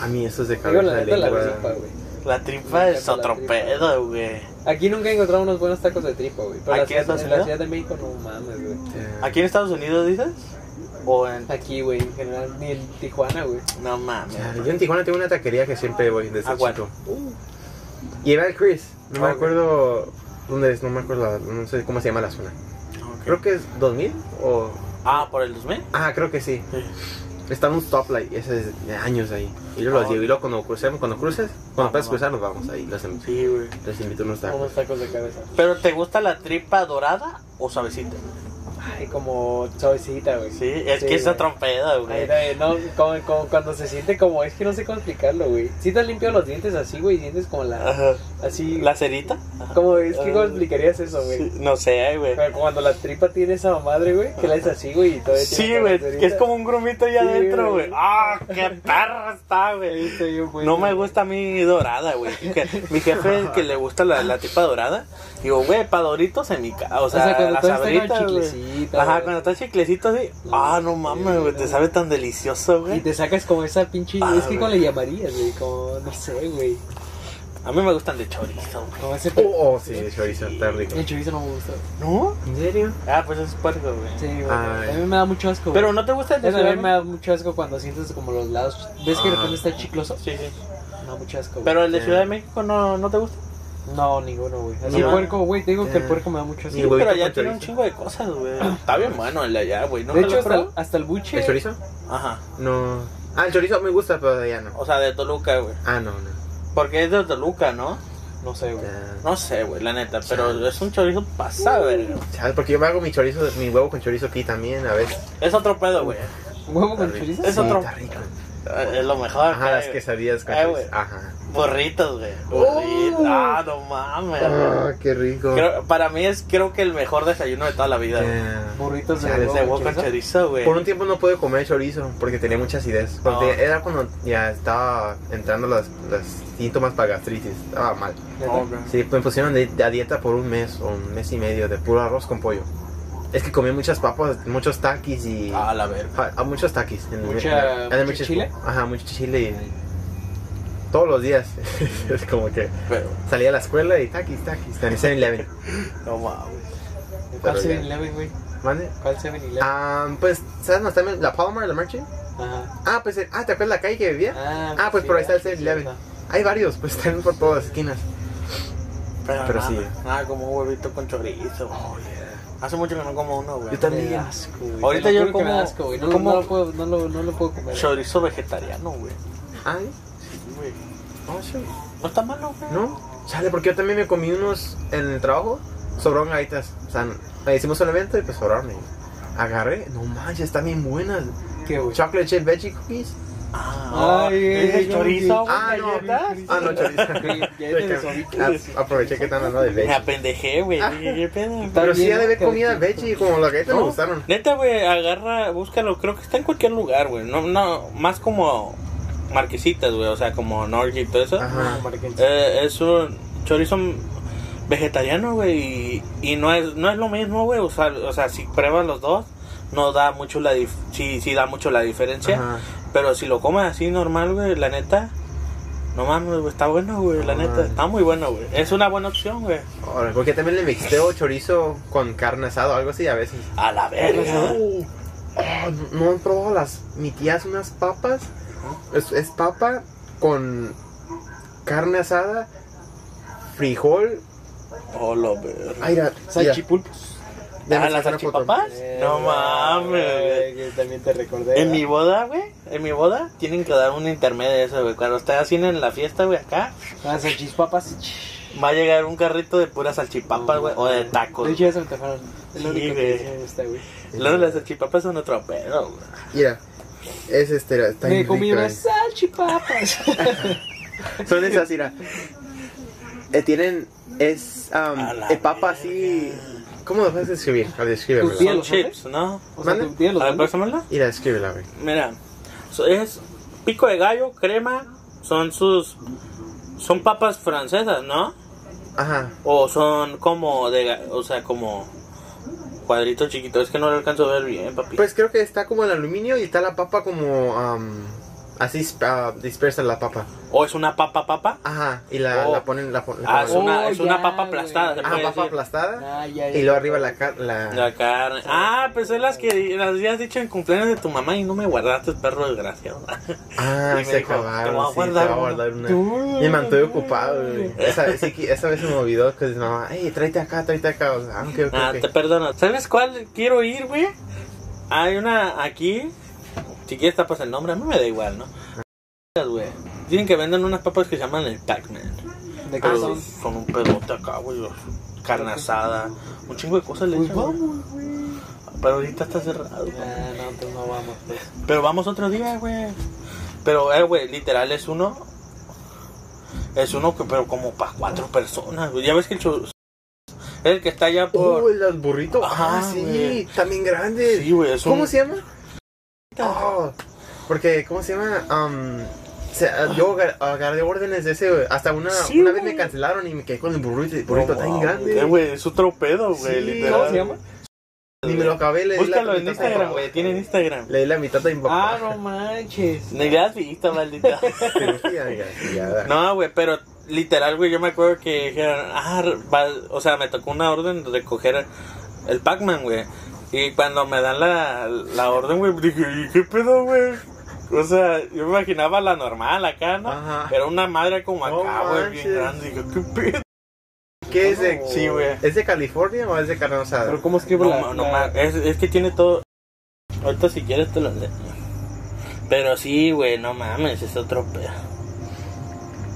A mí eso es de Digo, cabeza la de neta, la tripa, güey. La tripa es la otro tripa. pedo, güey. Aquí nunca he encontrado unos buenos tacos de tripa, güey. Pero la ¿Aquí en en la? Ciudad de México no mames, güey. Eh, ¿Aquí en Estados Unidos dices? ¿O en.? Aquí, güey, en general, ni en Tijuana, güey. No mames. Yo en Tijuana tengo una taquería que siempre voy desde ¿A cuál? chico. Y era el Chris. No me acuerdo dónde es, no me acuerdo, la- no sé cómo se llama la zona. Creo que es 2000 o... Ah, ¿por el 2000? Ah, creo que sí. Sí. Está en un stoplight, ese es de años ahí. Y yo Ah, los llevo y luego cuando crucemos, cuando cruces, cuando Ah, puedas cruzar nos vamos ahí, los, in- Sí, güey. les invito unos tacos. Unos tacos de cabeza. ¿Pero te gusta la tripa dorada o suavecita? Ay, como suavecita, güey. Sí, es Sí, que es güey. otro pedo, Ay, güey. ay, no, como, como cuando se siente como, es que no sé cómo explicarlo, güey. Si te has limpiado los dientes así, güey, dientes como la, Ajá. así, ¿La cerita? como, es que cómo Ah. explicarías eso, güey. Sí, no sé, güey. Pero cuando la tripa tiene esa madre, güey, que la es así, güey, y todavía Sí, güey, que es como un grumito allá Sí, adentro, güey. ¡Ah, qué perra está, güey! No me gusta a mí dorada, güey. Mi jefe que le gusta la, la tripa dorada. Digo, güey, pa' doritos en mi casa. O sea, sea, cuando las todavía Ajá, güey. cuando está chiclecito así. Ah, no mames, güey, te sabe tan delicioso, Y güey. te sacas como esa pinche, Ah, es que. ¿cómo le llamarías, güey? Como, no sé, güey. A mí me gustan de chorizo, güey. Como ese... Oh, oh, sí, el chorizo, está rico. El chorizo no me gusta. ¿No? ¿En serio? Ah, pues es puerco, güey. Sí, güey. Ay. A mí me da mucho asco, güey. Pero no te gusta el de Eso a mí me da mucho asco cuando sientes como los lados. ¿Ves que de Ah. repente está chicloso? Sí, sí. Me da mucho asco. güey. Pero el de Sí. Ciudad de México no, no te gusta. No, ninguno, güey. Así No. el puerco, güey. Te digo que el Eh. puerco me da mucho asco. Y Sí, pero allá tiene un chingo de cosas, güey. Está bien bueno el de allá, güey. ¿Nunca De hecho, he hasta el, probado? hasta el buche. ¿El chorizo? Ajá. No. Ah, el chorizo me gusta, pero ya no. O sea, de Toluca, güey. Ah, no, no. Porque es de Toluca, ¿no? No sé, güey. No sé, güey, la neta, pero es un chorizo pasado. ¿Sabes? Porque yo me hago mi chorizo, mi huevo con chorizo aquí también, a veces. Es otro pedo, güey. ¿Huevo con chorizo? Es Sí, otro- Está rico. Es lo mejor. Ajá, las quesadillas con Eh, chorizo. Ajá. Burritos, güey. Burritos. Ah, no mames. Ah, qué rico. Creo- para mí es creo que el mejor desayuno de toda la vida. Eh, Burritos de huevo De con huevo con chorizo. güey. Por un tiempo no pude comer chorizo porque tenía mucha acidez. Cuando te- Era cuando ya estaba entrando las, las síntomas para gastritis. Estaba mal. ¿Neta? Ok. Sí, me pusieron de, de a dieta por un mes o un mes y medio de puro arroz con pollo. Es que comí muchas papas, muchos taquis y... Ah, la verga. Ah, muchos taquis. En- Mucha- en- en- mucho chile. Ajá, mucho chile y todos los días. es como que Pero, salía a la escuela y taquis, taquis. En el 7-Eleven. no mames. ¿Cuál Pero ya. 7-Eleven, güey? ¿Mande? ¿Cuál 7-Eleven? Ah, pues, ¿sabes dónde está la Palmer, la Merchant? Ajá. Ah, pues, eh, ah, ¿te acuerdas la calle que vivía? Ah, pues sí, por ahí está el sí, 7-Eleven. cierto. Hay varios, pues están por todas las esquinas. Pero, Pero nada, sí. Nada, como un huevito con chorizo. Hace mucho que no como uno, güey. Yo también. Me asco, güey. Ahorita yo me como- asco, güey. No, como- no lo puedo, no lo, no lo puedo comer. Chorizo vegetariano, güey. Ay, Sí, güey. oh, sí. No está malo, güey. ¿No? Chale, porque yo también me comí unos en el trabajo. Sobraron galletas. O sea, eh, hicimos un evento y pues sobraron. Y agarré. No manches, están bien buenas. ¿Qué, güey? Chocolate chip veggie cookies. Ah, Ay, ¿es el chorizo, güey? Ah, no. galletas? Ah, no, chorizo. De. Ah, Aproveché que están hablando de Me veggie. apendejé, güey. Está Pero sí, ya debe ¿no? comida veggie. Como las galletas me ¿No? gustaron. Neta, güey, agarra, búscalo. Creo que está en cualquier lugar, güey. No, no, más como marquesitas, güey. O sea, como Norgy y todo eso. Ajá. Eh, es un chorizo vegetariano, güey. Y, y no es no es lo mismo, güey. O sea, o sea, si pruebas los dos, no da mucho la dif sí, sí da mucho la diferencia. Ajá. Pero si lo comes así normal, güey, la neta. No mames, güey, está bueno, güey, la neta, está muy bueno, güey. Es una buena opción, güey. Ahora, porque también le mixteo chorizo con carne asada o algo así a veces. A la verga. Oh, oh, no, han probado las. Mi tía hace unas papas. Es, es papa con carne asada, frijol. Oh, lo verga. Ay, mira, mira. Salchipulpos. Déjame Ah, las salchipapas. No Eh, mames, güey. que También te recordé. En mi boda, güey, en mi boda, tienen que dar un intermedio de eso, güey. Cuando esté haciendo en la fiesta, güey, acá, Las salchipapas. va a llegar un carrito de puras salchipapas, güey, o de tacos. De hecho, ya se antojaron. Es lo Sí, único güey. que me gusta, güey. Luego las salchipapas son otro pedo, güey. Mira, es este. Está Me bien comí unas eh. salchipapas. Son esas, mira. Eh, tienen. Es. Um, A eh, papa así. ¿Cómo lo puedes describir? A ver, descríbemelo. Tu tía Son los hace? chips, ¿no? O sea, ¿Mande? tu tía los A ver, vende. pásamela. Mira, escríbela, güey. Mira, so- es pico de gallo, crema, son sus... Son papas francesas, ¿no? Ajá. O son como de... ga- O sea, como cuadritos chiquitos. Es que no lo alcanzo a ver bien, papi. Pues creo que está como el aluminio y está la papa como. um, así ah, dispersa la papa. O es una papa papa. Ajá. Y la, Oh. la ponen. La, pon- la Ah, es una, Oh, es una ya, papa aplastada. puede papa decir. aplastada. Ah, ya, ya. Y luego arriba la, la, La carne. Ah, pues es las que las habías dicho en cumpleaños de tu mamá y no me guardaste, perro desgraciado. Ah, Y me se dijo, acabaron. te voy a sí, guardar te voy a una. guardar una. Tú. Me mantuve ocupado, güey. Esa, sí esa vez se me olvidó que mi mamá, hey, tráete acá, tráete acá. O sea, ah, ok, ok, Ah, ok. te perdono. ¿Sabes cuál quiero ir, güey? Hay una aquí. Si quieres tapas el nombre, a mí me da igual, ¿no? Dicen que venden unas papas que se llaman el Pac-Man. ¿De qué son? son un pedote acá, güey. Carne asada. Un chingo de cosas le echan, vamos, güey. Pero ahorita está cerrado, güey. Ah, no, pues no vamos, pues. Pero vamos otro día, güey. Pero, eh, güey, literal es uno. Es uno que, pero como para cuatro personas, güey. Ya ves que el. Es el que está allá por. Oh, el burrito. Ajá, ah, sí, también grande. Sí, güey, es ¿Cómo un- se llama? Oh, porque, ¿cómo se llama? Um, se- yo agar- agarré órdenes de ese. Hasta una, Sí, una vez me cancelaron y me quedé con el burrito. El burrito tan grande. eh, güey, es otro pedo, güey, Sí, literal. ¿Cómo se llama? Ni me lo acabé, le di la Búscalo en Instagram, güey, tiene en Instagram. Le di la mitad papá. Ah, no manches. Ni le has visto, maldita. No, güey, pero literal, güey, yo me acuerdo que dijeron, ah, va- o sea, me tocó una orden de recoger el Pac-Man, güey. Y cuando me dan la, la orden, güey, dije, ¿y qué pedo, güey? O sea, yo me imaginaba la normal acá, ¿no? Ajá. Era una madre como No acá, güey, bien grande. Dije, ¿qué pedo? ¿Qué es de, Sí, güey. ¿Es de California o es de carne asada? Pero ¿cómo escribo No, la...? no, la- es, es que tiene todo. Ahorita si quieres te lo leo. Pero sí, güey, no mames, es otro pedo.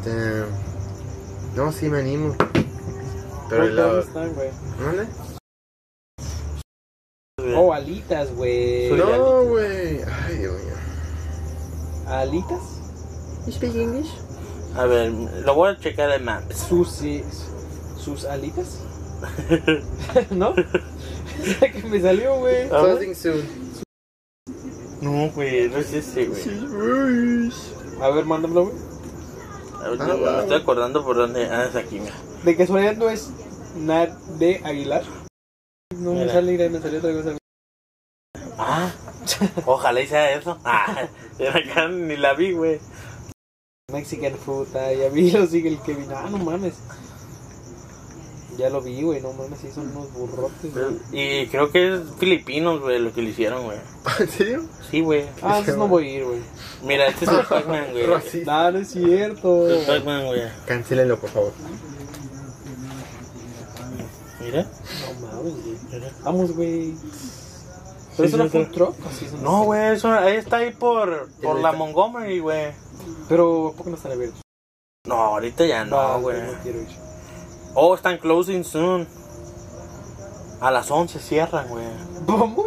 Damn. No, sí me animo. Pero el ¿Dónde lado. están, güey? ¿Dónde? Oh, alitas, güey. No, güey. Ay, Dios mío. ¿Alitas? You speak English? A ver, lo voy a checar en Maps. ¿Sus, eh, sus alitas? ¿No? Que me salió, güey. Closing soon. No, güey, no es ese, güey. A ver, mándamelo, güey. A ver, Ah, me estoy acordando por dónde. Ah, es aquí, mira. De casualidad no es Nat de Aguilar. No me sale, mira, me salió otra cosa. Ah, ojalá y sea eso. Ah, acá ni la vi, güey. Mexican food, ah, ya vi, lo sigue el Kevin. Ah, no mames. Ya lo vi, güey, no mames, sí son unos burrotes, güey. Y creo que es filipinos, güey, lo que le hicieron, güey. ¿En serio? Sí, güey. Ah, entonces no voy a ir, güey. Mira, este es el Pac-Man, güey. No, no es cierto. El Pac-Man, güey. Cancélenlo, por favor. Mira. No güey. Vamos, güey. Sí, ¿Pero es sí, una sí. food truck? es una- No, güey, eso ahí está ahí por, por la. Montgomery, güey. Pero, ¿por qué no están abiertos? No, ahorita ya no, güey. No quiero ir. Oh, están closing soon. A las 11 cierran, güey. ¿Vamos?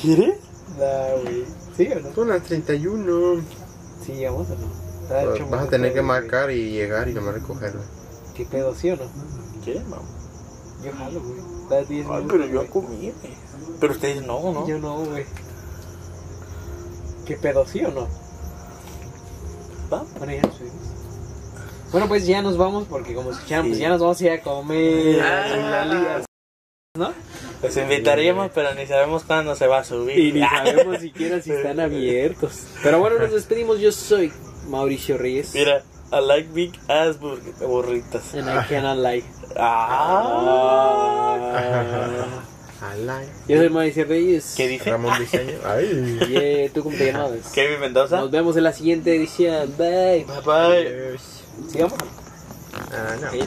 ¿Quieres? No, güey. ¿Sí o no? Son las 31. Sí, vamos o no. Vas a tener que marcar y llegar y nomás recogerlo. ¿Qué pedo, sí o no? ¿Quieres, mamá? Yo jalo, güey. Da 10 Ay, pero yo comí, güey. Pero ustedes no, ¿no? Yo no, güey. ¿Qué pedo, sí o no? ¿Va? Bueno, ya nos fuimos. Bueno, pues ya nos vamos porque como escucharon, pues ya nos vamos a ir a comer. Ah. en la liga, ¿No? Los invitaríamos, pero ni sabemos cuándo se va a subir. Y ni sabemos siquiera si están abiertos. Pero bueno, nos despedimos. Yo soy Mauricio Reyes. Mira, I like big ass bur- burritas. And I cannot lie. Ah. Alay. Yo soy Mauricio Reyes. ¿Qué dice? Ramón Diseño. Ay. Y eh, tú cómo te llamabas. Kevin Mendoza. Nos vemos en la siguiente edición. Bye. Bye bye. Sigamos. Ah, no.